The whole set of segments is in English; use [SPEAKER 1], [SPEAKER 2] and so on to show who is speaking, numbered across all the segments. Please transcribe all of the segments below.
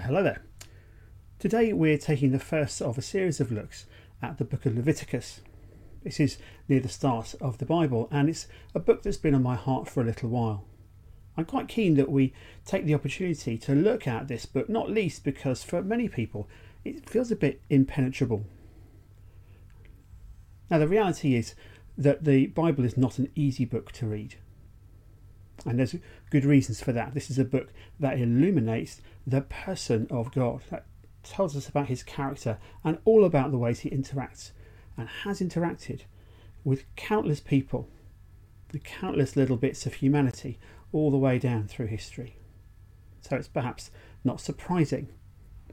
[SPEAKER 1] Hello there. Today we're taking the first of a series of looks at the book of Leviticus. This is near the start of the Bible and it's a book that's been on my heart for a little while. I'm quite keen that we take the opportunity to look at this book, not least because for many people it feels a bit impenetrable. Now, the reality is that the Bible is not an easy book to read. And there's good reasons for that. This is a book that illuminates the person of God, that tells us about his character and all about the ways he interacts and has interacted with countless people, the countless little bits of humanity, all the way down through history. So it's perhaps not surprising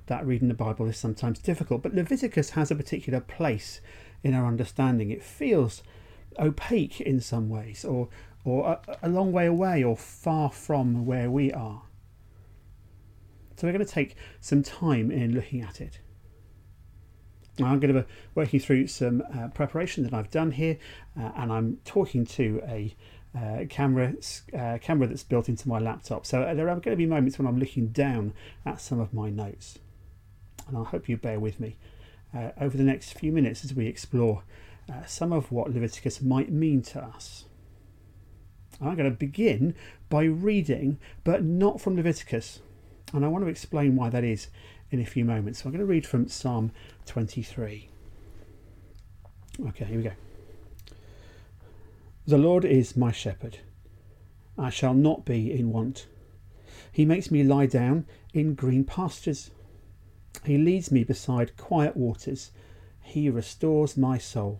[SPEAKER 1] that reading the Bible is sometimes difficult, but Leviticus has a particular place in our understanding. It feels opaque in some ways, or or a, a long way away or far from where we are. So we're going to take some time in looking at it. I'm going to be working through some uh, preparation that I've done here, uh, and I'm talking to a uh, camera uh, camera that's built into my laptop. So uh, there are going to be moments when I'm looking down at some of my notes, and I hope you bear with me uh, over the next few minutes as we explore some of what Leviticus might mean to us. I'm going to begin by reading, but not from Leviticus. And I want to explain why that is in a few moments. So I'm going to read from Psalm 23. Okay, here we go. The Lord is my shepherd. I shall not be in want. He makes me lie down in green pastures. He leads me beside quiet waters. He restores my soul.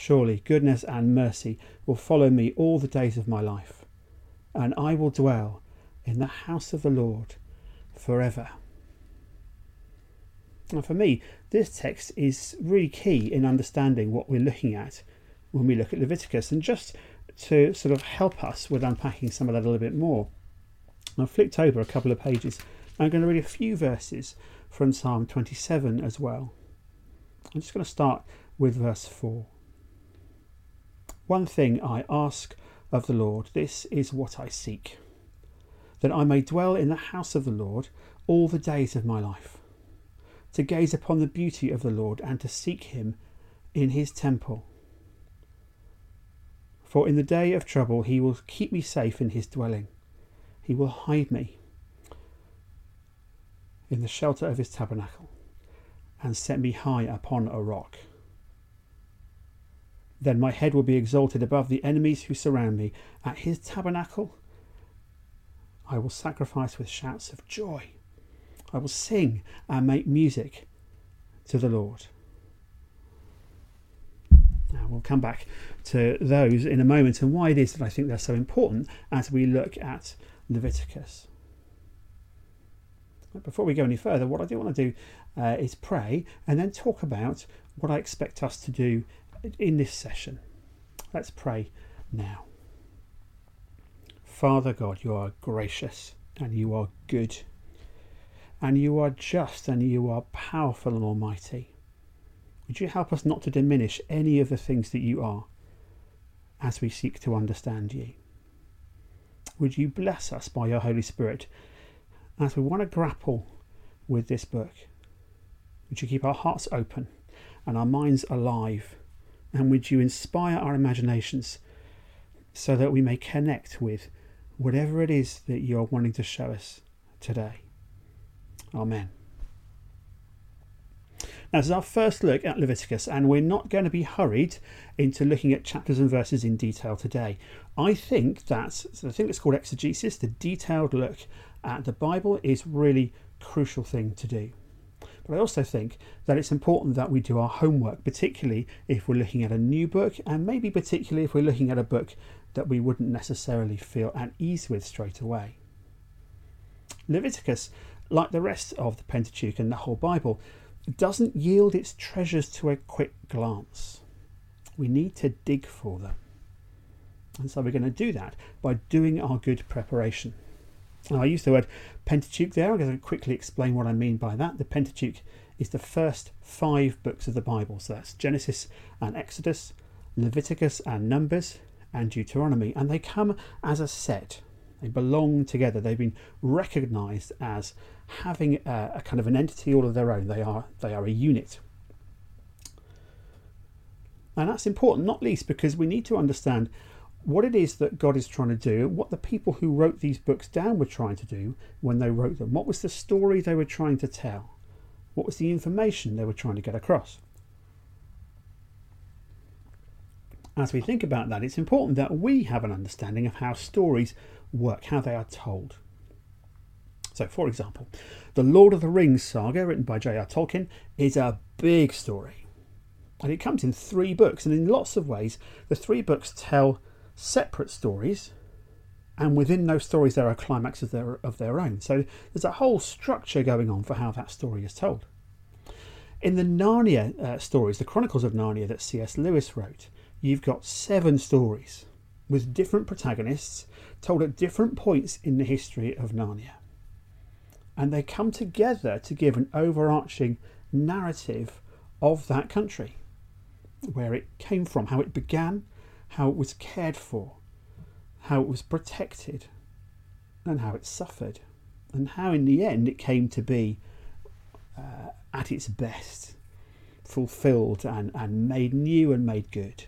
[SPEAKER 1] Surely goodness and mercy will follow me all the days of my life, and I will dwell in the house of the Lord forever. Now, for me, this text is really key in understanding what we're looking at when we look at Leviticus. And just to sort of help us with unpacking some of that a little bit more, I've flicked over a couple of pages. I'm going to read a few verses from Psalm 27 as well. I'm just going to start with verse 4. One thing I ask of the Lord, this is what I seek, that I may dwell in the house of the Lord all the days of my life, to gaze upon the beauty of the Lord and to seek him in his temple. For in the day of trouble he will keep me safe in his dwelling. He will hide me in the shelter of his tabernacle and set me high upon a rock. Then my head will be exalted above the enemies who surround me. At his tabernacle, I will sacrifice with shouts of joy. I will sing and make music to the Lord. Now, we'll come back to those in a moment and why it is that I think they're so important as we look at Leviticus. But before we go any further, what I do want to do uh, is pray and then talk about what I expect us to do in this session. Let's pray now. Father God, you are gracious and you are good, and you are just and you are powerful and almighty. Would you help us not to diminish any of the things that you are as we seek to understand you? Would you bless us by your Holy Spirit as we want to grapple with this book? Would you keep our hearts open and our minds alive and would you inspire our imaginations so that we may connect with whatever it is that you're wanting to show us today. Amen. Now, this is our first look at Leviticus, and we're not going to be hurried into looking at chapters and verses in detail today. I think that the thing that's called exegesis, the detailed look at the Bible, is really crucial thing to do. But I also think that it's important that we do our homework, particularly if we're looking at a new book, and maybe particularly if we're looking at a book that we wouldn't necessarily feel at ease with straight away. Leviticus like the rest of the Pentateuch and the whole Bible, doesn't yield its treasures to a quick glance. We need to dig for them. And so we're going to do that by doing our good preparation. I use the word Pentateuch there. I'm going to quickly explain what I mean by that. The Pentateuch is the first five books of the Bible. So that's Genesis and Exodus, Leviticus and Numbers, and Deuteronomy. And they come as a set. They belong together. They've been recognized as having a, a kind of an entity all of their own. They are, they are a unit. And that's important, not least because we need to understand what it is that God is trying to do, what the people who wrote these books down were trying to do when they wrote them. What was the story they were trying to tell? What was the information they were trying to get across? As we think about that, it's important that we have an understanding of how stories work, how they are told. So, for example, the Lord of the Rings saga, written by J.R. Tolkien, is a big story. And it comes in three books, and in lots of ways, the three books tell separate stories, and within those stories, there are climaxes of their, of their own. So, there's a whole structure going on for how that story is told. In the Narnia uh, stories, the Chronicles of Narnia that C.S. Lewis wrote, you've got seven stories with different protagonists told at different points in the history of Narnia. And they come together to give an overarching narrative of that country, where it came from, how it began, how it was cared for, how it was protected, and how it suffered, and how in the end it came to be uh, at its best, fulfilled and, and made new and made good.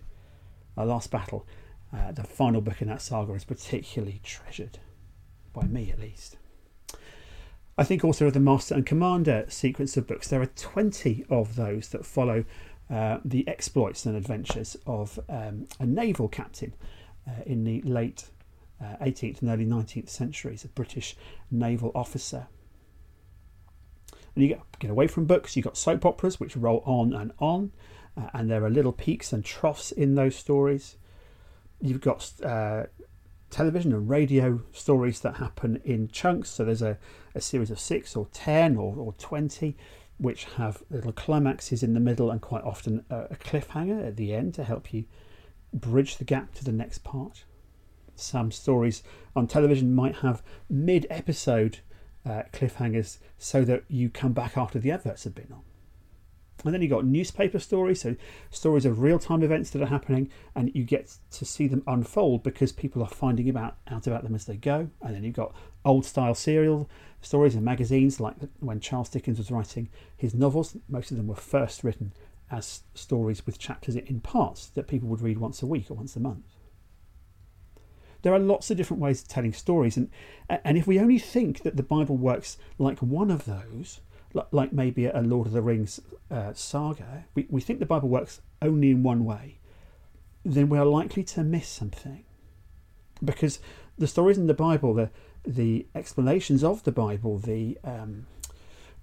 [SPEAKER 1] A last battle, uh, the final book in that saga, is particularly treasured, by me at least. I think also of the Master and Commander sequence of books. There are 20 of those that follow uh, the exploits and adventures of um, a naval captain uh, in the late uh, 18th and early 19th centuries, a British naval officer. And you get, away from books, you've got soap operas which roll on and on, uh, and there are little peaks and troughs in those stories. You've got uh, television and radio stories that happen in chunks, so there's a, a series of six or ten or, or 20 which have little climaxes in the middle and quite often a, cliffhanger at the end to help you bridge the gap to the next part. Some stories on television might have mid episode uh, cliffhangers so that you come back after the adverts have been on. And then you've got newspaper stories, so stories of real time events that are happening, and you get to see them unfold because people are finding about, out about them as they go. And then you've got old style serial stories and magazines, like when Charles Dickens was writing his novels. Most of them were first written as stories with chapters in parts that people would read once a week or once a month. There are lots of different ways of telling stories, and, and if we only think that the Bible works like one of those, like maybe a Lord of the Rings uh, saga, we, we think the Bible works only in one way, then we are likely to miss something. Because the stories in the Bible, the, the explanations of the Bible, the um,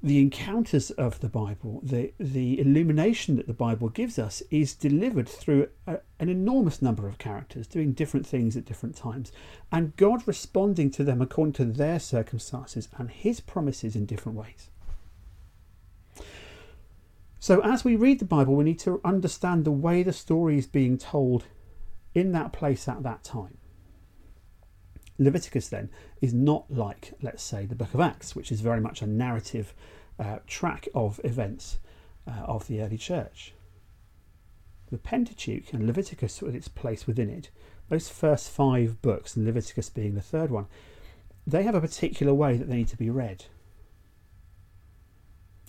[SPEAKER 1] the encounters of the Bible, the, the illumination that the Bible gives us is delivered through a, an enormous number of characters doing different things at different times, and God responding to them according to their circumstances and His promises in different ways. So, as we read the Bible, we need to understand the way the story is being told in that place at that time. Leviticus then is not like, let's say, the book of Acts, which is very much a narrative uh, track of events uh, of the early church. The Pentateuch and Leviticus with its place within it, those first five books, and Leviticus being the third one, they have a particular way that they need to be read.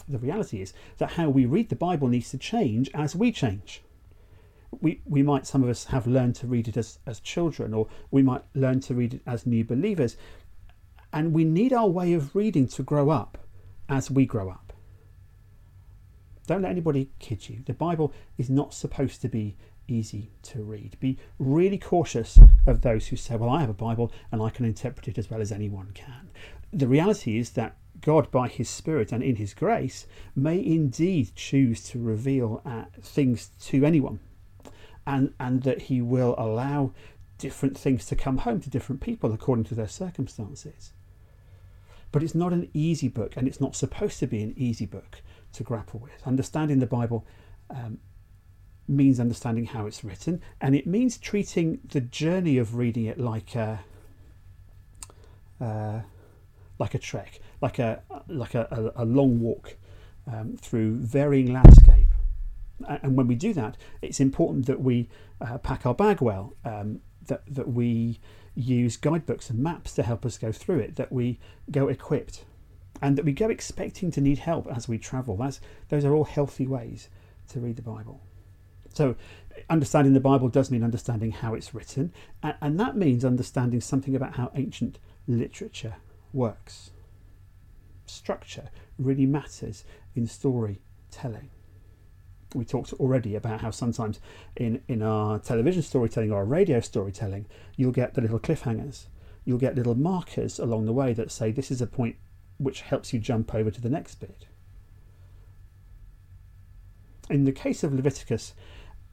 [SPEAKER 1] The reality is that how we read the Bible needs to change as we change we, we might, some of us have learned to read it as, as children, or we might learn to read it as new believers. And we need our way of reading to grow up as we grow up. Don't let anybody kid you. The Bible is not supposed to be easy to read. Be really cautious of those who say, Well, I have a Bible and I can interpret it as well as anyone can. The reality is that God, by His Spirit and in His grace, may indeed choose to reveal uh, things to anyone and, and that He will allow different things to come home to different people according to their circumstances. but it's not an easy book, and it's not supposed to be an easy book to grapple with. Understanding the Bible um, means understanding how it's written, and it means treating the journey of reading it like a uh, like a trek, like a like a, a, a long walk um, through varying landscape. And when we do that, it's important that we uh, pack our bag well, um, that that we use guidebooks and maps to help us go through it, that we go equipped, and that we go expecting to need help as we travel. That's those are all healthy ways to read the Bible. So, understanding the Bible does mean understanding how it's written, and, and that means understanding something about how ancient literature works. Structure really matters in storytelling. We talked already about how sometimes in, in our television storytelling or our radio storytelling, you'll get the little cliffhangers. You'll get little markers along the way that say this is a point which helps you jump over to the next bit. In the case of Leviticus,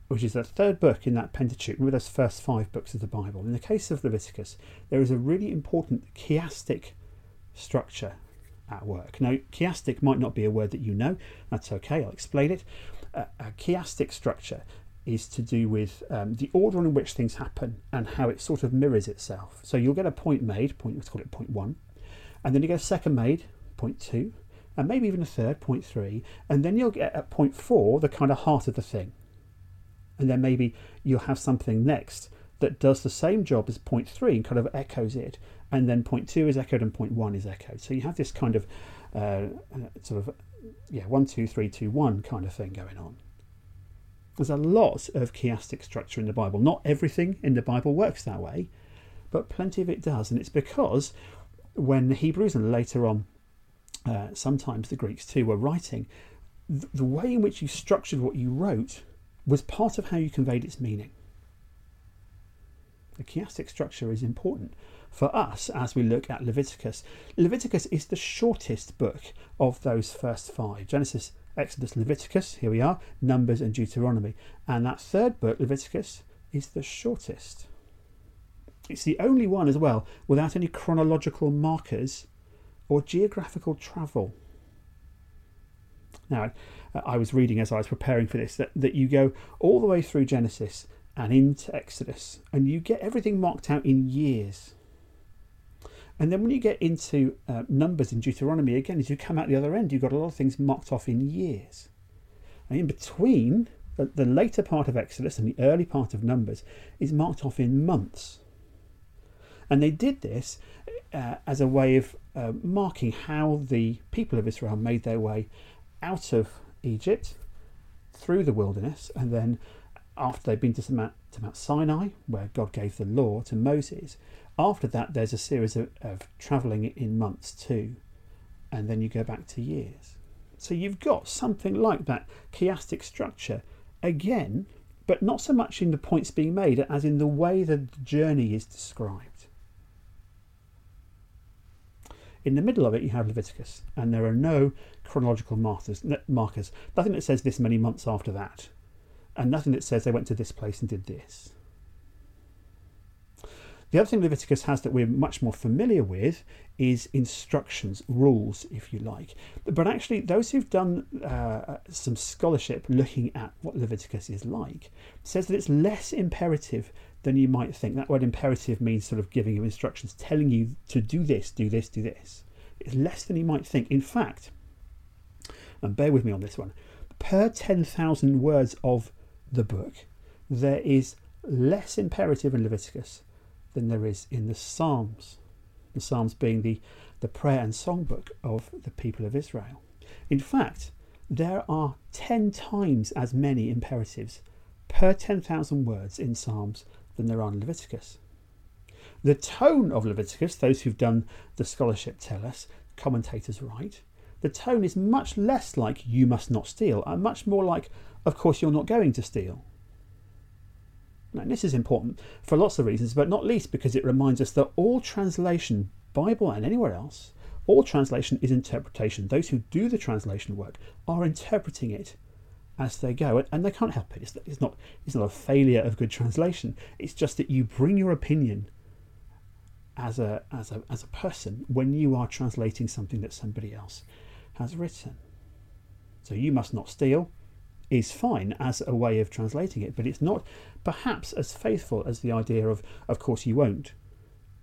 [SPEAKER 1] which is the third book in that Pentateuch, remember those first five books of the Bible. In the case of Leviticus, there is a really important chiastic structure at work. Now, chiastic might not be a word that you know, that's okay, I'll explain it. Uh, a chiastic structure is to do with um, the order in which things happen and how it sort of mirrors itself. So you'll get a point made, point, let's call it point one, and then you get a second made, point two, and maybe even a third, point three, and then you'll get at point four the kind of heart of the thing and then maybe you'll have something next that does the same job as point three and kind of echoes it, and then point two is echoed and point one is echoed. So you have this kind of uh, uh, sort of yeah one two three two one kind of thing going on. There's a lot of chiastic structure in the Bible. Not everything in the Bible works that way, but plenty of it does, and it's because when the Hebrews and later on uh, sometimes the Greeks too were writing, the way in which you structured what you wrote was part of how you conveyed its meaning. The chiastic structure is important for us as we look at Leviticus. Leviticus is the shortest book of those first five Genesis, Exodus, Leviticus, here we are, Numbers, and Deuteronomy. And that third book, Leviticus, is the shortest. It's the only one as well without any chronological markers or geographical travel. Now, uh, I was reading as I was preparing for this that, that you go all the way through Genesis and into Exodus, and you get everything marked out in years. And then when you get into uh, Numbers in Deuteronomy, again, as you come out the other end, you've got a lot of things marked off in years. And in between, the, the later part of Exodus and the early part of Numbers is marked off in months. And they did this uh, as a way of uh, marking how the people of Israel made their way out of Egypt through the wilderness, and then after they've been to Mount, to Mount Sinai, where God gave the law to Moses, after that there's a series of, of travelling in months too, and then you go back to years. So you've got something like that chiastic structure again, but not so much in the points being made as in the way that the journey is described. In the middle of it, you have Leviticus, and there are no chronological markers, markers. Nothing that says this many months after that, and nothing that says they went to this place and did this. The other thing Leviticus has that we're much more familiar with is instructions, rules, if you like. But actually, those who've done uh, some scholarship looking at what Leviticus is like says that it's less imperative than you might think. That word imperative means sort of giving you instructions, telling you to do this, do this, do this. It's less than you might think. In fact, and bear with me on this one, per 10,000 words of the book, there is less imperative in Leviticus than there is in the Psalms. The Psalms being the, the prayer and songbook of the people of Israel. In fact, there are 10 times as many imperatives per 10,000 words in Psalms than there are in Leviticus. The tone of Leviticus, those who've done the scholarship tell us, commentators write, the tone is much less like you must not steal and much more like, of course, you're not going to steal. Now, this is important for lots of reasons, but not least because it reminds us that all translation, Bible and anywhere else, all translation is interpretation. Those who do the translation work are interpreting it as they go, and they can't help it. It's, it's, not, it's not a failure of good translation. It's just that you bring your opinion as a as a as a person when you are translating something that somebody else has written. So you must not steal is fine as a way of translating it, but it's not perhaps as faithful as the idea of of course you won't.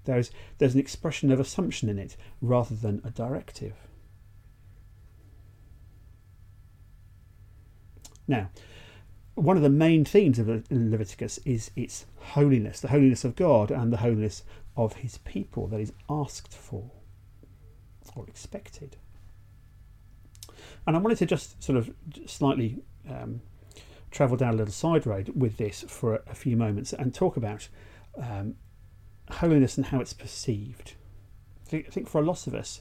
[SPEAKER 1] There's there's an expression of assumption in it rather than a directive. Now, one of the main themes of Leviticus is its holiness, the holiness of God and the holiness of his people that is asked for or expected. And I wanted to just sort of slightly um, travel down a little side road with this for a, few moments and talk about um, holiness and how it's perceived. I think, for a lot of us,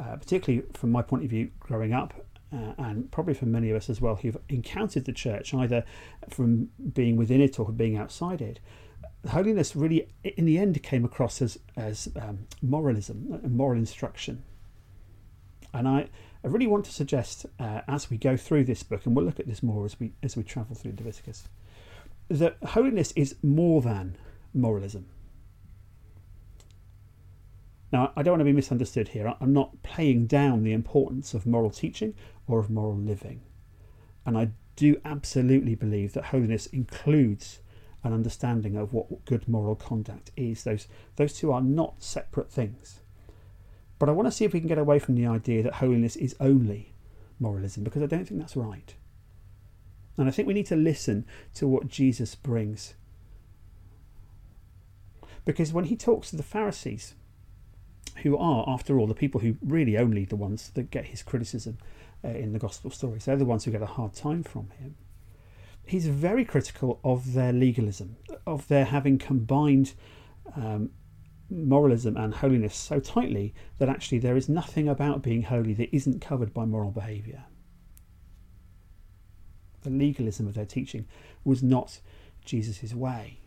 [SPEAKER 1] uh, particularly from my point of view growing up uh, and probably for many of us as well who've encountered the church either from being within it or from being outside it holiness really in the end came across as as um, moralism moral instruction and I, I really want to suggest uh, as we go through this book and we'll look at this more as we as we travel through Leviticus that holiness is more than moralism now, I don't want to be misunderstood here. I'm not playing down the importance of moral teaching or of moral living. And I do absolutely believe that holiness includes an understanding of what good moral conduct is. Those, those two are not separate things. But I want to see if we can get away from the idea that holiness is only moralism, because I don't think that's right. And I think we need to listen to what Jesus brings. Because when he talks to the Pharisees, who are, after all, the people who really only the ones that get his criticism uh, in the gospel stories. They're the ones who get a hard time from him. He's very critical of their legalism, of their having combined um, moralism and holiness so tightly that actually there is nothing about being holy that isn't covered by moral behaviour. The legalism of their teaching was not Jesus' way.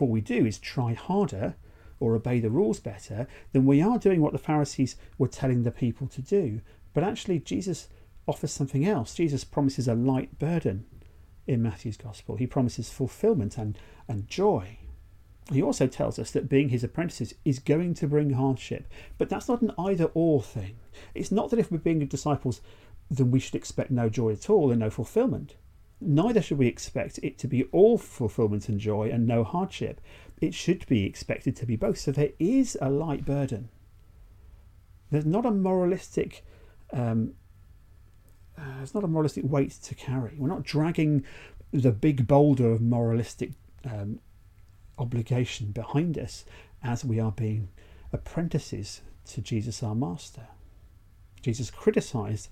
[SPEAKER 1] All we do is try harder or obey the rules better, then we are doing what the Pharisees were telling the people to do. But actually, Jesus offers something else. Jesus promises a light burden in Matthew's Gospel. He promises fulfillment and, and joy. He also tells us that being his apprentices is going to bring hardship. But that's not an either or thing. It's not that if we're being disciples, then we should expect no joy at all and no fulfillment. Neither should we expect it to be all fulfillment and joy and no hardship. It should be expected to be both. So there is a light burden. There's not a moralistic um, uh, not a moralistic weight to carry. We're not dragging the big boulder of moralistic um, obligation behind us as we are being apprentices to Jesus our Master. Jesus criticized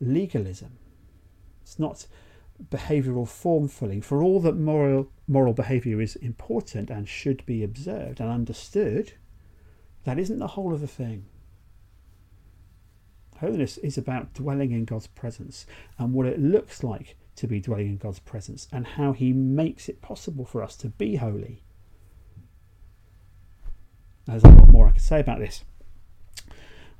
[SPEAKER 1] legalism. It's not behavioral form filling. For all that moral moral behavior is important and should be observed and understood, that isn't the whole of the thing. Holiness is about dwelling in God's presence and what it looks like to be dwelling in God's presence and how He makes it possible for us to be holy. There's a lot more I could say about this.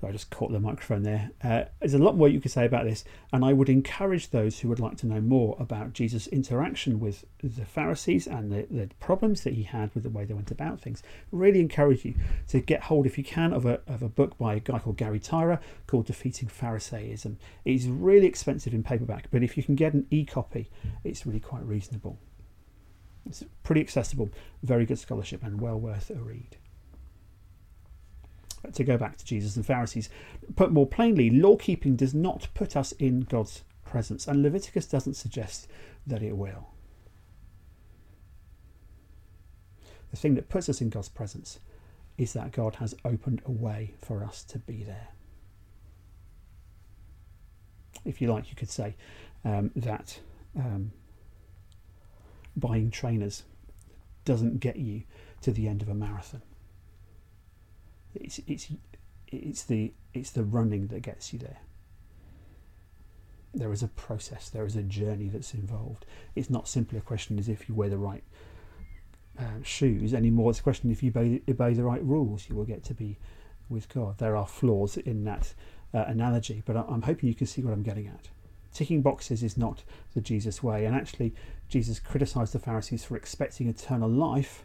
[SPEAKER 1] I just caught the microphone there. Uh, there's a lot more you could say about this, and I would encourage those who would like to know more about Jesus' interaction with the Pharisees and the, the problems that he had with the way they went about things. Really encourage you to get hold, if you can, of a, of a book by a guy called Gary Tyra called Defeating Pharisaism. It's really expensive in paperback, but if you can get an e copy, it's really quite reasonable. It's pretty accessible, very good scholarship, and well worth a read to go back to Jesus and Pharisees. Put more plainly, law keeping does not put us in God's presence, and Leviticus doesn't suggest that it will. The thing that puts us in God's presence is that God has opened a way for us to be there. If you like, you could say um, that um, buying trainers doesn't get you to the end of a marathon. It's it's it's the it's the running that gets you there. There is a process. There is a journey that's involved. It's not simply a question as if you wear the right uh, shoes anymore. It's a question if you obey, obey, the right rules, you will get to be with God. There are flaws in that uh, analogy, but I'm hoping you can see what I'm getting at. Ticking boxes is not the Jesus way, and actually, Jesus criticised the Pharisees for expecting eternal life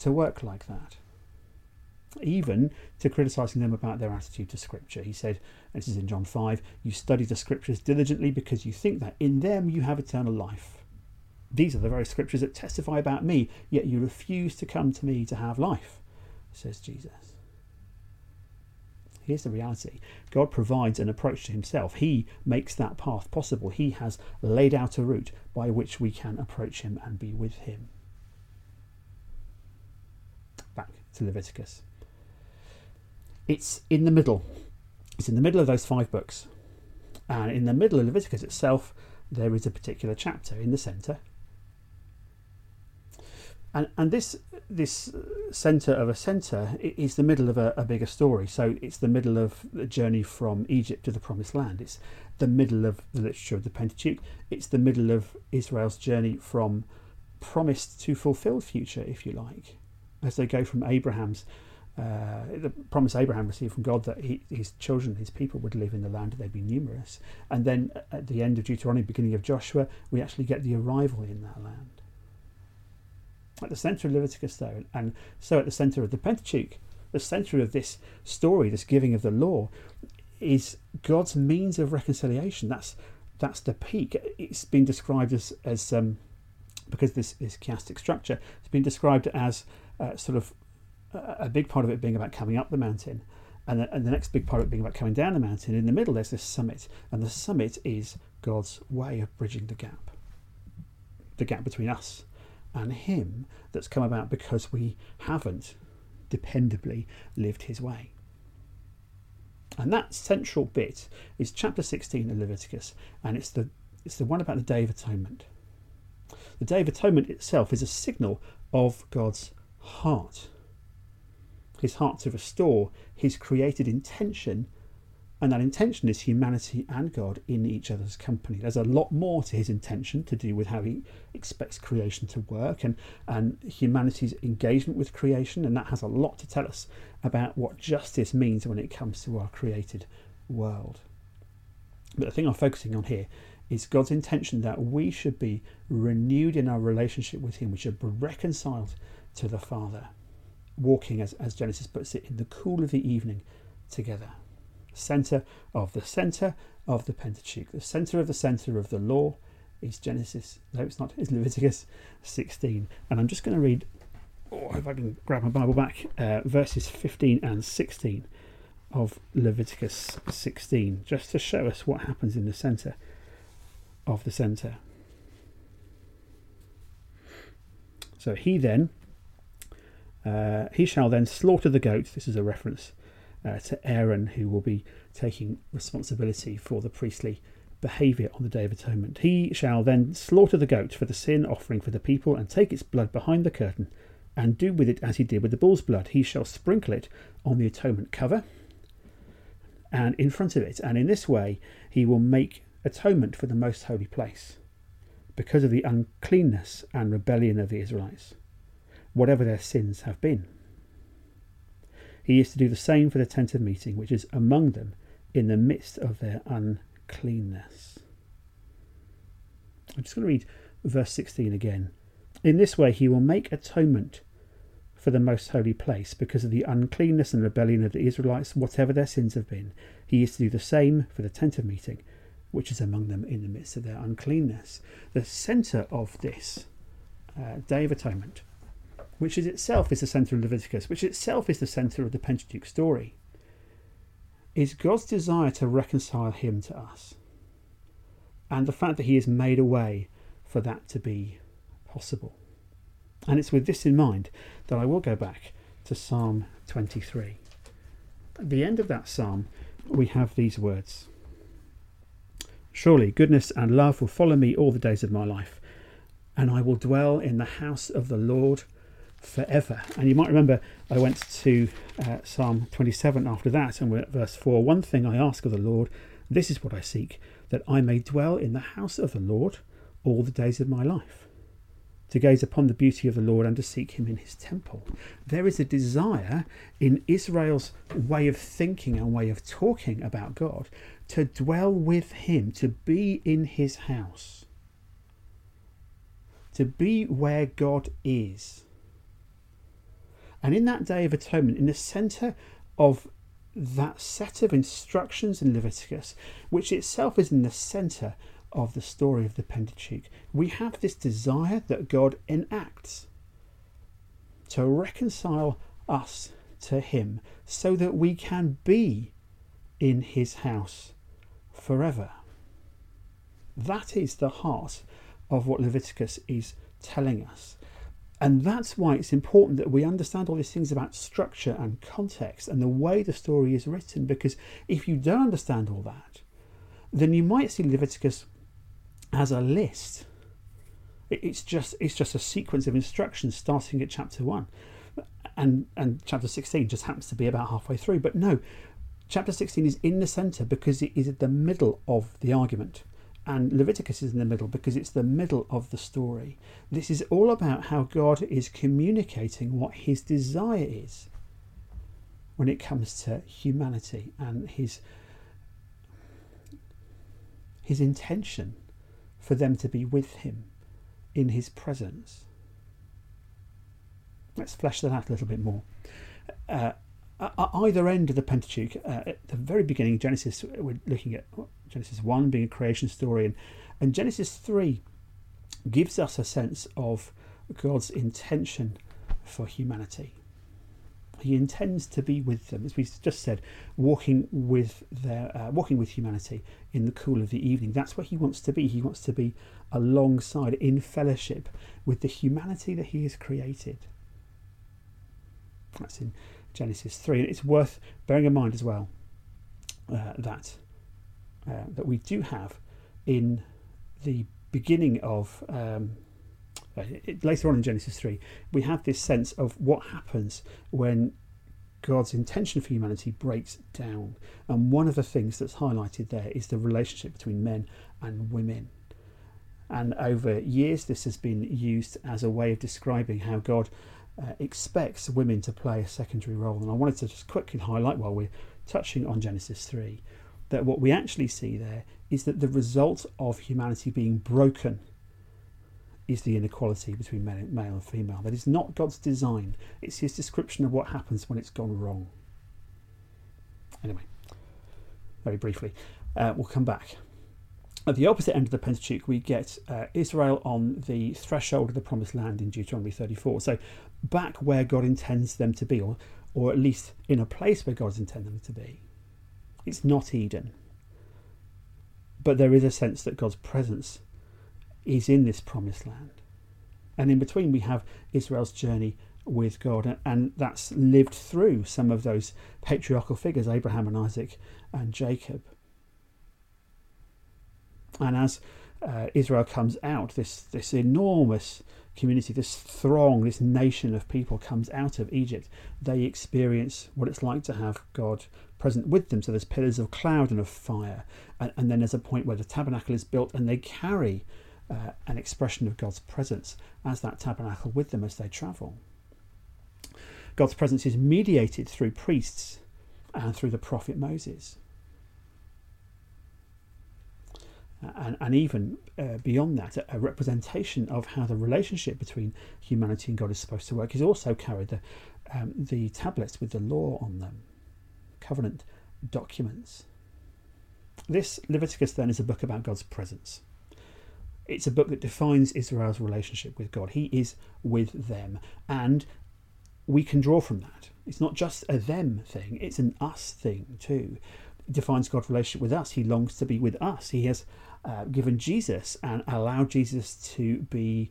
[SPEAKER 1] to work like that. Even to criticizing them about their attitude to Scripture. He said, this is in John 5, you study the Scriptures diligently because you think that in them you have eternal life. These are the very Scriptures that testify about me, yet you refuse to come to me to have life, says Jesus. Here's the reality God provides an approach to Himself. He makes that path possible. He has laid out a route by which we can approach Him and be with Him. Back to Leviticus. It's in the middle. It's in the middle of those five books. And in the middle of Leviticus itself, there is a particular chapter in the centre. And, and this this centre of a centre is the middle of a, a, bigger story. So it's the middle of the journey from Egypt to the Promised Land. It's the middle of the literature of the Pentateuch. It's the middle of Israel's journey from promised to fulfilled future, if you like, as they go from Abraham's uh, the promise Abraham received from God that he, his children, his people, would live in the land, they'd be numerous. And then at the end of Deuteronomy, beginning of Joshua, we actually get the arrival in that land. At the centre of Leviticus, though, and so at the centre of the Pentateuch, the centre of this story, this giving of the law, is God's means of reconciliation. That's that's the peak. It's been described as as um, because this is chiastic structure. It's been described as uh, sort of a big part of it being about coming up the mountain, and the, and the next big part of it being about coming down the mountain. In the middle, there's this summit, and the summit is God's way of bridging the gap, the gap between us and Him that's come about because we haven't dependably lived His way. And that central bit is chapter 16 of Leviticus, and it's the it's the one about the Day of Atonement. The Day of Atonement itself is a signal of God's heart his heart to restore his created intention, and that intention is humanity and God in each other's company. There's a lot more to his intention to do with how he expects creation to work and, and humanity's engagement with creation, and that has a lot to tell us about what justice means when it comes to our created world. But the thing I'm focusing on here is God's intention that we should be renewed in our relationship with Him, we should be reconciled to the Father walking, as, as Genesis puts it, in the cool of the evening together. Centre of the centre of the Pentateuch. The centre of the centre of the law is Genesis. No, it's not. It's Leviticus 16. And I'm just going to read, oh, if I can grab my Bible back, uh, verses 15 and 16 of Leviticus 16, just to show us what happens in the centre of the centre. So he then uh, he shall then slaughter the goat. This is a reference uh, to Aaron, who will be taking responsibility for the priestly behaviour on the Day of Atonement. He shall then slaughter the goat for the sin offering for the people, and take its blood behind the curtain, and do with it as he did with the bull's blood. He shall sprinkle it on the atonement cover and in front of it, and in this way he will make atonement for the most holy place because of the uncleanness and rebellion of the Israelites whatever their sins have been. He is to do the same for the tent of meeting, which is among them in the midst of their uncleanness. I'm just going to read verse 16 again. In this way, he will make atonement for the most holy place because of the uncleanness and rebellion of the Israelites, whatever their sins have been. He is to do the same for the tent of meeting, which is among them in the midst of their uncleanness. The centre of this uh, Day of Atonement which is itself is the centre of Leviticus, which itself is the centre of the Pentateuch story, is God's desire to reconcile him to us. And the fact that he has made a way for that to be possible. And it's with this in mind that I will go back to Psalm 23. At the end of that psalm, we have these words Surely goodness and love will follow me all the days of my life, and I will dwell in the house of the Lord forever. And you might remember I went to uh, Psalm 27 after that, and we're at verse 4 One thing I ask of the Lord, this is what I seek, that I may dwell in the house of the Lord all the days of my life, to gaze upon the beauty of the Lord and to seek him in his temple. There is a desire in Israel's way of thinking and way of talking about God to dwell with him, to be in his house, to be where God is And in that Day of Atonement, in the centre of that set of instructions in Leviticus, which itself is in the centre of the story of the Pentateuch, we have this desire that God enacts to reconcile us to Him so that we can be in His house forever. That is the heart of what Leviticus is telling us. And that's why it's important that we understand all these things about structure and context and the way the story is written, because if you don't understand all that, then you might see Leviticus as a list. It's just it's just a sequence of instructions starting at chapter one. And and chapter 16 just happens to be about halfway through. But no, chapter 16 is in the centre because it is at the middle of the argument and Leviticus is in the middle because it's the middle of the story. This is all about how God is communicating what his desire is when it comes to humanity and his his intention for them to be with him in his presence. Let's flesh that out a little bit more. Uh, at either end of the Pentateuch, uh, at the very beginning, Genesis, we're looking at Genesis 1 being a creation story, and, and Genesis 3 gives us a sense of God's intention for humanity. He intends to be with them, as we just said, walking with their, uh, walking with humanity in the cool of the evening. That's where he wants to be. He wants to be alongside, in fellowship with the humanity that he has created. That's in Genesis 3. And it's worth bearing in mind as well uh, that uh, that we do have in the beginning of um, uh, it, later on in Genesis 3, we have this sense of what happens when God's intention for humanity breaks down. And one of the things that's highlighted there is the relationship between men and women. And over years, this has been used as a way of describing how God uh, expects women to play a secondary role. And I wanted to just quickly highlight while we're touching on Genesis 3 that what we actually see there is that the result of humanity being broken is the inequality between male and female. That is not God's design, it's his description of what happens when it's gone wrong. Anyway, very briefly, uh, we'll come back. At the opposite end of the Pentateuch, we get uh, Israel on the threshold of the promised land in Deuteronomy 34. So, back where God intends them to be, or, or at least in a place where God's intended them to be. It's not Eden. But there is a sense that God's presence is in this promised land. And in between, we have Israel's journey with God, and that's lived through some of those patriarchal figures, Abraham and Isaac and Jacob. And as uh, Israel comes out, this, this enormous community, this throng, this nation of people comes out of Egypt, they experience what it's like to have God present with them. So there's pillars of cloud and of fire. And, and then there's a point where the tabernacle is built and they carry uh, an expression of God's presence as that tabernacle with them as they travel. God's presence is mediated through priests and through the prophet Moses. And, and even uh, beyond that, a, a, representation of how the relationship between humanity and God is supposed to work is also carried the, um, the tablets with the law on them, covenant documents. This Leviticus then is a book about God's presence. It's a book that defines Israel's relationship with God. He is with them, and we can draw from that. It's not just a them thing, it's an us thing too. It defines God's relationship with us. He longs to be with us. He has uh, given Jesus and allowed Jesus to be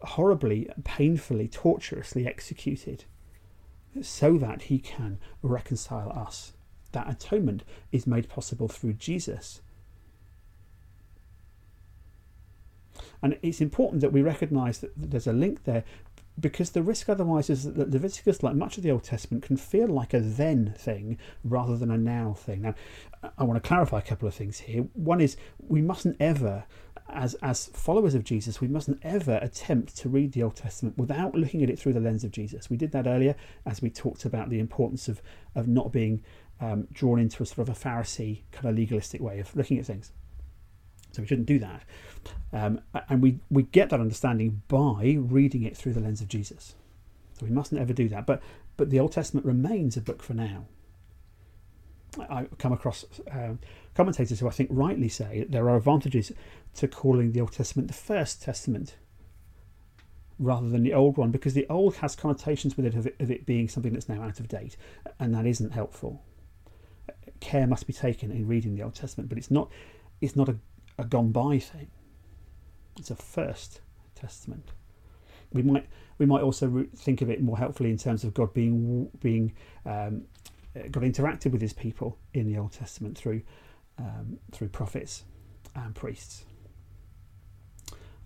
[SPEAKER 1] horribly, painfully, torturously executed so that he can reconcile us. That atonement is made possible through Jesus. And it's important that we recognize that there's a link there because the risk otherwise is that Leviticus, like much of the Old Testament, can feel like a then thing rather than a now thing. Now, I want to clarify a couple of things here. One is we mustn't ever, as as followers of Jesus, we mustn't ever attempt to read the Old Testament without looking at it through the lens of Jesus. We did that earlier as we talked about the importance of of not being um, drawn into a sort of a Pharisee kind of legalistic way of looking at things. So we shouldn't do that. Um, and we, we get that understanding by reading it through the lens of Jesus. So we mustn't ever do that. But but the Old Testament remains a book for now. I come across uh, commentators who I think rightly say that there are advantages to calling the Old Testament the First Testament rather than the Old one because the Old has connotations with it of, it of it being something that's now out of date, and that isn't helpful. Care must be taken in reading the Old Testament, but it's not it's not a, a gone by thing. It's a First Testament. We might we might also think of it more helpfully in terms of God being being um, God interacted with His people in the Old Testament through um, through prophets and priests.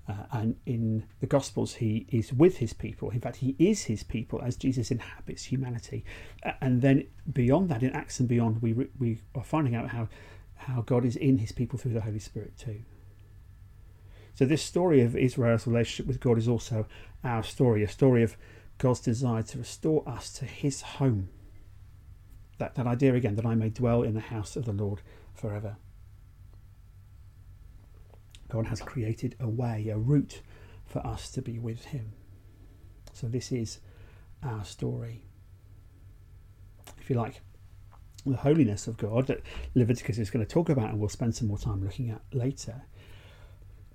[SPEAKER 1] Uh, and in the Gospels, he is with his people. In fact, he is his people as Jesus inhabits humanity. Uh, and then beyond that, in Acts and beyond, we, re- we are finding out how, how God is in his people through the Holy Spirit too. So, this story of Israel's relationship with God is also our story, a story of God's desire to restore us to his home. That, that idea again, that I may dwell in the house of the Lord forever. God has created a way, a route for us to be with Him. So, this is our story. If you like, the holiness of God that Leviticus is going to talk about and we'll spend some more time looking at later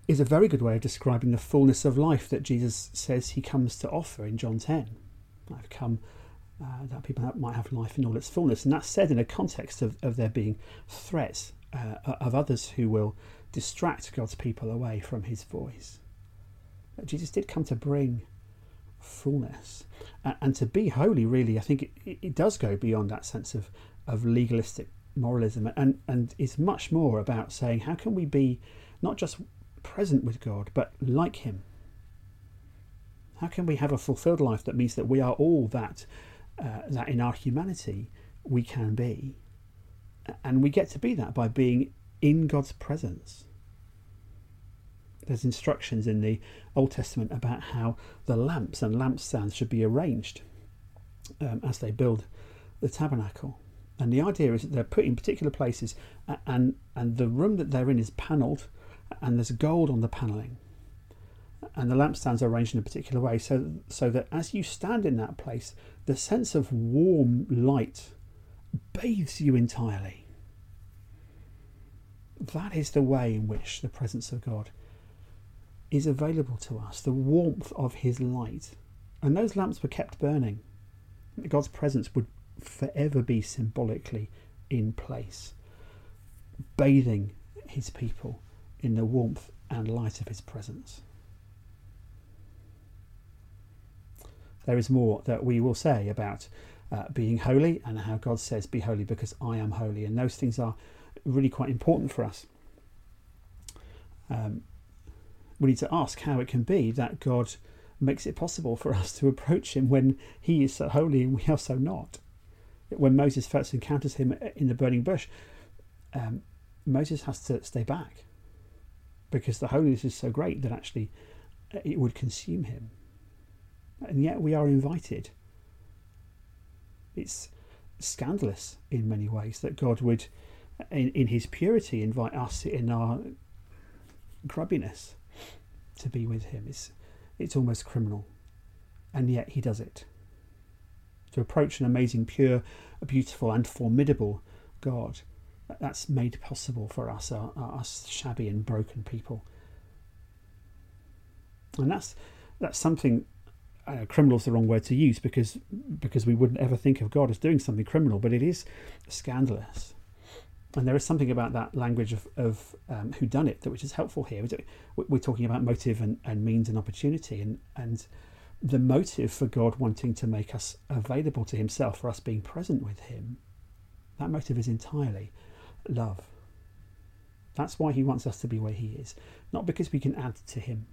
[SPEAKER 1] is a very good way of describing the fullness of life that Jesus says he comes to offer in John 10. I've come uh, that people might have life in all its fullness. And that's said in a context of, of there being threats uh, of others who will distract God's people away from his voice. Jesus did come to bring fullness. And to be holy, really, I think it, it does go beyond that sense of, of legalistic moralism and, and is much more about saying, how can we be not just present with God, but like Him? How can we have a fulfilled life that means that we are all that, uh, that in our humanity we can be? And we get to be that by being in God's presence. There's instructions in the Old Testament about how the lamps and lampstands should be arranged um, as they build the tabernacle. And the idea is that they're put in particular places, and, and the room that they're in is panelled, and there's gold on the panelling. And the lampstands are arranged in a particular way so, so that as you stand in that place, the sense of warm light bathes you entirely that is the way in which the presence of God is available to us, the warmth of His light. And those lamps were kept burning. God's presence would forever be symbolically in place, bathing His people in the warmth and light of His presence. There is more that we will say about uh, being holy and how God says, Be holy because I am holy. And those things are really quite important for us. Um, we need to ask how it can be that God makes it possible for us to approach Him when He is so holy and we are so not. When Moses first encounters Him in the burning bush, um, Moses has to stay back because the holiness is so great that actually uh, it would consume him. And yet we are invited. It's scandalous in many ways that God would in, in his purity, invite us in our grubbiness to be with him. It's, it's almost criminal. And yet he does it. To approach an amazing, pure, beautiful, and formidable God, that's made possible for us, our, our, us shabby and broken people. And that's that's something uh, criminal is the wrong word to use because because we wouldn't ever think of God as doing something criminal, but it is scandalous and there is something about that language of, of um, who done it that which is helpful here. We're talking about motive and, and means and opportunity, and and the motive for God wanting to make us available to Himself, for us being present with Him, that motive is entirely love. That's why He wants us to be where He is, not because we can add to Him,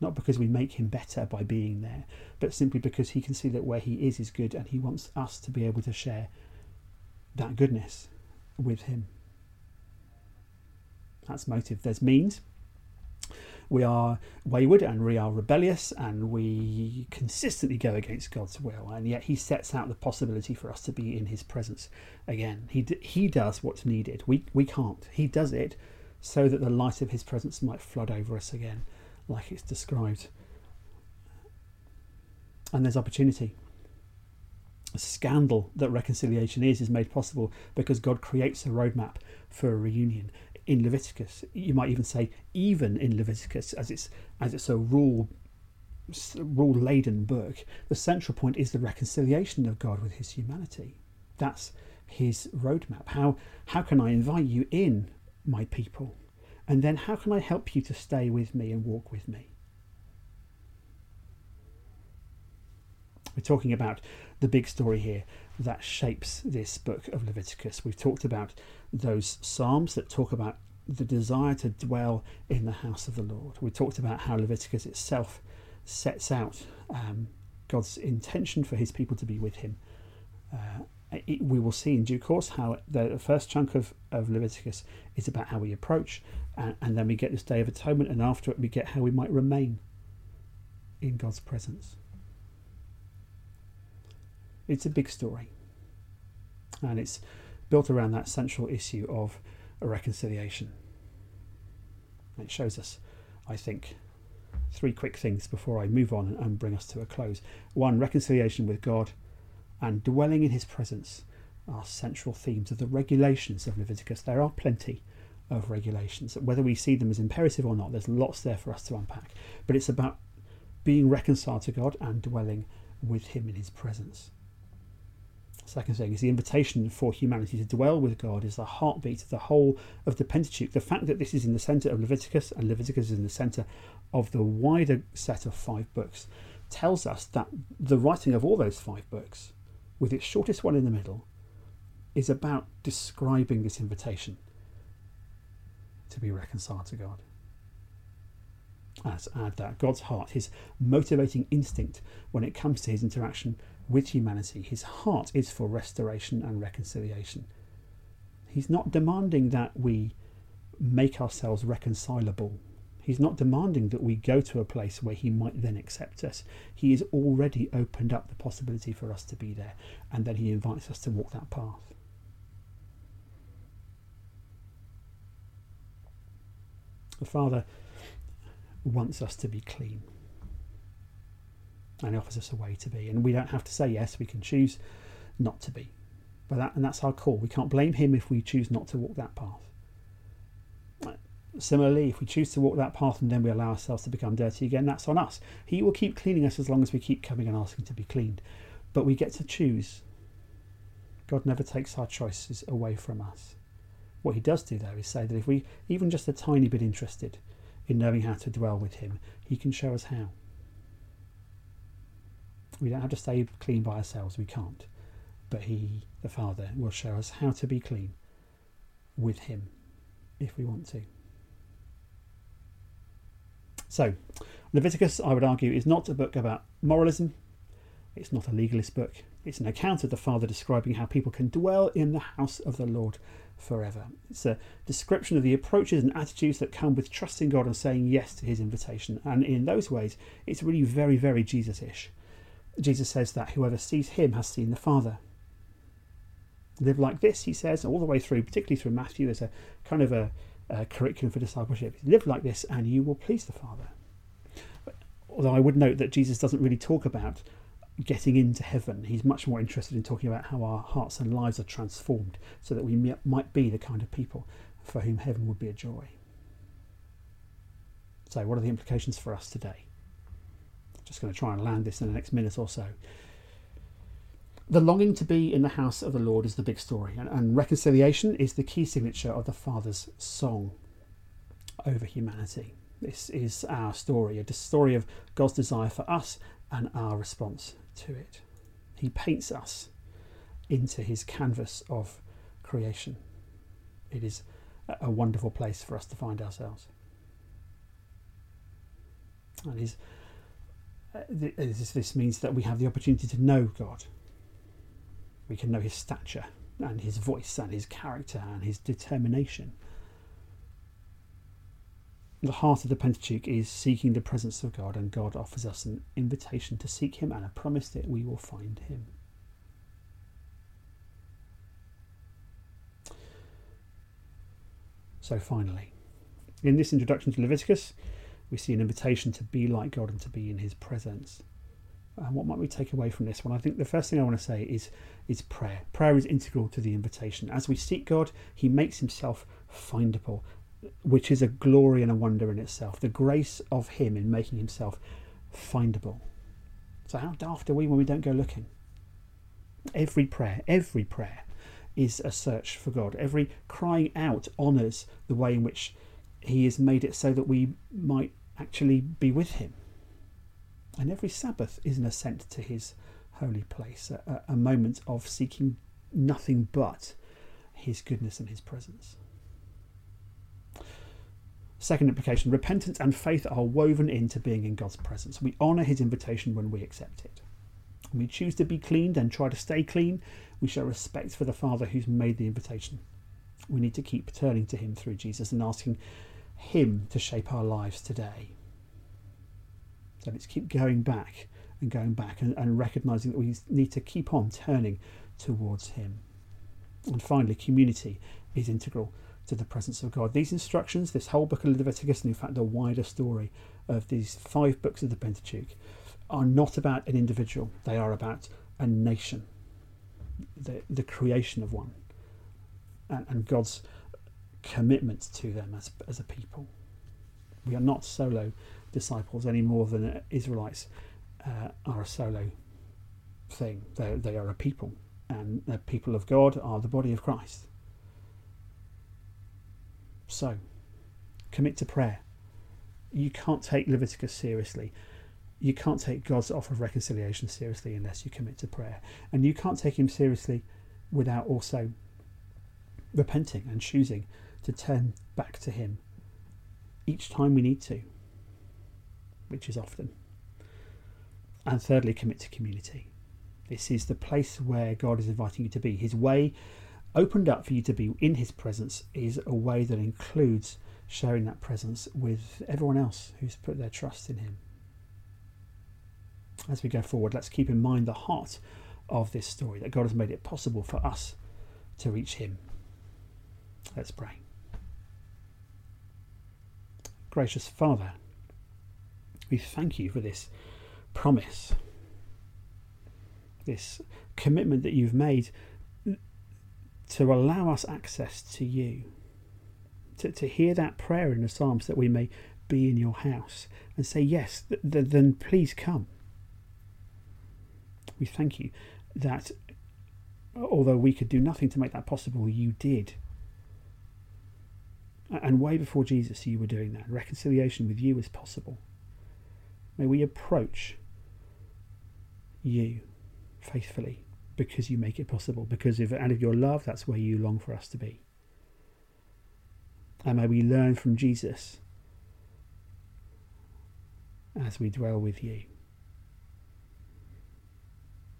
[SPEAKER 1] not because we make Him better by being there, but simply because He can see that where He is is good, and He wants us to be able to share that goodness with Him. That's motive. There's means. We are wayward and we are rebellious and we consistently go against God's will, and yet He sets out the possibility for us to be in His presence again. He, d- he does what's needed. We, we can't. He does it so that the light of His presence might flood over us again, like it's described And there's opportunity. A scandal that reconciliation is is made possible because God creates a roadmap for a reunion in Leviticus. You might even say even in Leviticus, as it's as it's a rule rule laden book. The central point is the reconciliation of God with His humanity. That's His roadmap. How how can I invite you in, my people, and then how can I help you to stay with me and walk with me? We're talking about the big story here that shapes this book of Leviticus. We've talked about those Psalms that talk about the desire to dwell in the house of the Lord. We talked about how Leviticus itself sets out um, God's intention for his people to be with him. Uh, it, we will see in due course how the first chunk of, of Leviticus is about how we approach, and, and then we get this Day of Atonement, and after it, we get how we might remain in God's presence. It's a big story, and it's built around that central issue of a reconciliation. It shows us, I think, three quick things before I move on and bring us to a close. One, reconciliation with God and dwelling in his presence are central themes of the regulations of Leviticus. There are plenty of regulations. Whether we see them as imperative or not, there's lots there for us to unpack. But it's about being reconciled to God and dwelling with him in his presence. Second thing is the invitation for humanity to dwell with God is the heartbeat of the whole of the Pentateuch. The fact that this is in the centre of Leviticus and Leviticus is in the centre of the wider set of five books tells us that the writing of all those five books, with its shortest one in the middle, is about describing this invitation to be reconciled to God. Let's add that God's heart, his motivating instinct when it comes to his interaction with humanity. His heart is for restoration and reconciliation. He's not demanding that we make ourselves reconcilable. He's not demanding that we go to a place where he might then accept us. He has already opened up the possibility for us to be there, and then he invites us to walk that path. The Father wants us to be clean and he offers us a way to be. And we don't have to say yes, we can choose not to be. But that, and that's our call. We can't blame him if we choose not to walk that path. Similarly, if we choose to walk that path and then we allow ourselves to become dirty again, that's on us. He will keep cleaning us as long as we keep coming and asking to be cleaned. But we get to choose. God never takes our choices away from us. What he does do, though, is say that if we even just a tiny bit interested in knowing how to dwell with him, he can show us how. We don't have to stay clean by ourselves, we can't. But He, the Father, will show us how to be clean with Him if we want to. So, Leviticus, I would argue, is not a book about moralism, it's not a legalist book. It's an account of the Father describing how people can dwell in the house of the Lord forever. It's a description of the approaches and attitudes that come with trusting God and saying yes to His invitation. And in those ways, it's really very, very Jesus ish. Jesus says that whoever sees him has seen the Father. Live like this, he says, all the way through, particularly through Matthew. There's a kind of a, a curriculum for discipleship. Live like this, and you will please the Father. Although I would note that Jesus doesn't really talk about getting into heaven. He's much more interested in talking about how our hearts and lives are transformed so that we might be the kind of people for whom heaven would be a joy. So, what are the implications for us today? Just going to try and land this in the next minute or so. The longing to be in the house of the Lord is the big story, and, and reconciliation is the key signature of the Father's song over humanity. This is our story, a story of God's desire for us and our response to it. He paints us into his canvas of creation. It is a wonderful place for us to find ourselves. And his uh, this, this means that we have the opportunity to know God. We can know his stature and his voice and his character and his determination. The heart of the Pentateuch is seeking the presence of God, and God offers us an invitation to seek him and a promise that we will find him. So, finally, in this introduction to Leviticus, we see an invitation to be like God and to be in his presence. And what might we take away from this one? I think the first thing I want to say is is prayer. Prayer is integral to the invitation. As we seek God, He makes Himself findable, which is a glory and a wonder in itself. The grace of Him in making Himself findable. So how daft are we when we don't go looking? Every prayer, every prayer is a search for God. Every crying out honours the way in which He has made it so that we might actually be with Him. And every Sabbath is an ascent to His holy place, a, a moment of seeking nothing but His goodness and His presence. Second implication repentance and faith are woven into being in God's presence. We honour His invitation when we accept it. When we choose to be cleaned and try to stay clean, we show respect for the Father who's made the invitation. We need to keep turning to Him through Jesus and asking Him to shape our lives today. So let's keep going back and going back and, and recognizing that we need to keep on turning towards Him. And finally, community is integral to the presence of God. These instructions, this whole book of Leviticus, and in fact, the wider story of these five books of the Pentateuch, are not about an individual, they are about a nation, the, the creation of one, and, and God's commitment to them as, as a people. We are not solo disciples any more than Israelites uh, are a solo thing. They, they are a people, and the people of God are the body of Christ. So, commit to prayer. You can't take Leviticus seriously. You can't take God's offer of reconciliation seriously unless you commit to prayer. And you can't take Him seriously without also repenting and choosing to turn back to Him each time we need to, which is often. And thirdly, commit to community. This is the place where God is inviting you to be. His way opened up for you to be in His presence is a way that includes sharing that presence with everyone else who's put their trust in Him. As we go forward, let's keep in mind the heart of this story that God has made it possible for us to reach Him. Let's pray. Gracious Father, we thank you for this promise, this commitment that you've made to allow us access to you, to, to hear that prayer in the Psalms that we may be in your house and say, Yes, th- th- then please come. We thank you that uh, although we could do nothing to make that possible, you did. And way before Jesus, you were doing that. Reconciliation with you is possible. May we approach you faithfully because you make it possible, because of, out of your love, that's where you long for us to be. And may we learn from Jesus as we dwell with you.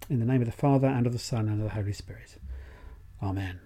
[SPEAKER 1] In the name of the Father, and of the Son, and of the Holy Spirit. Amen.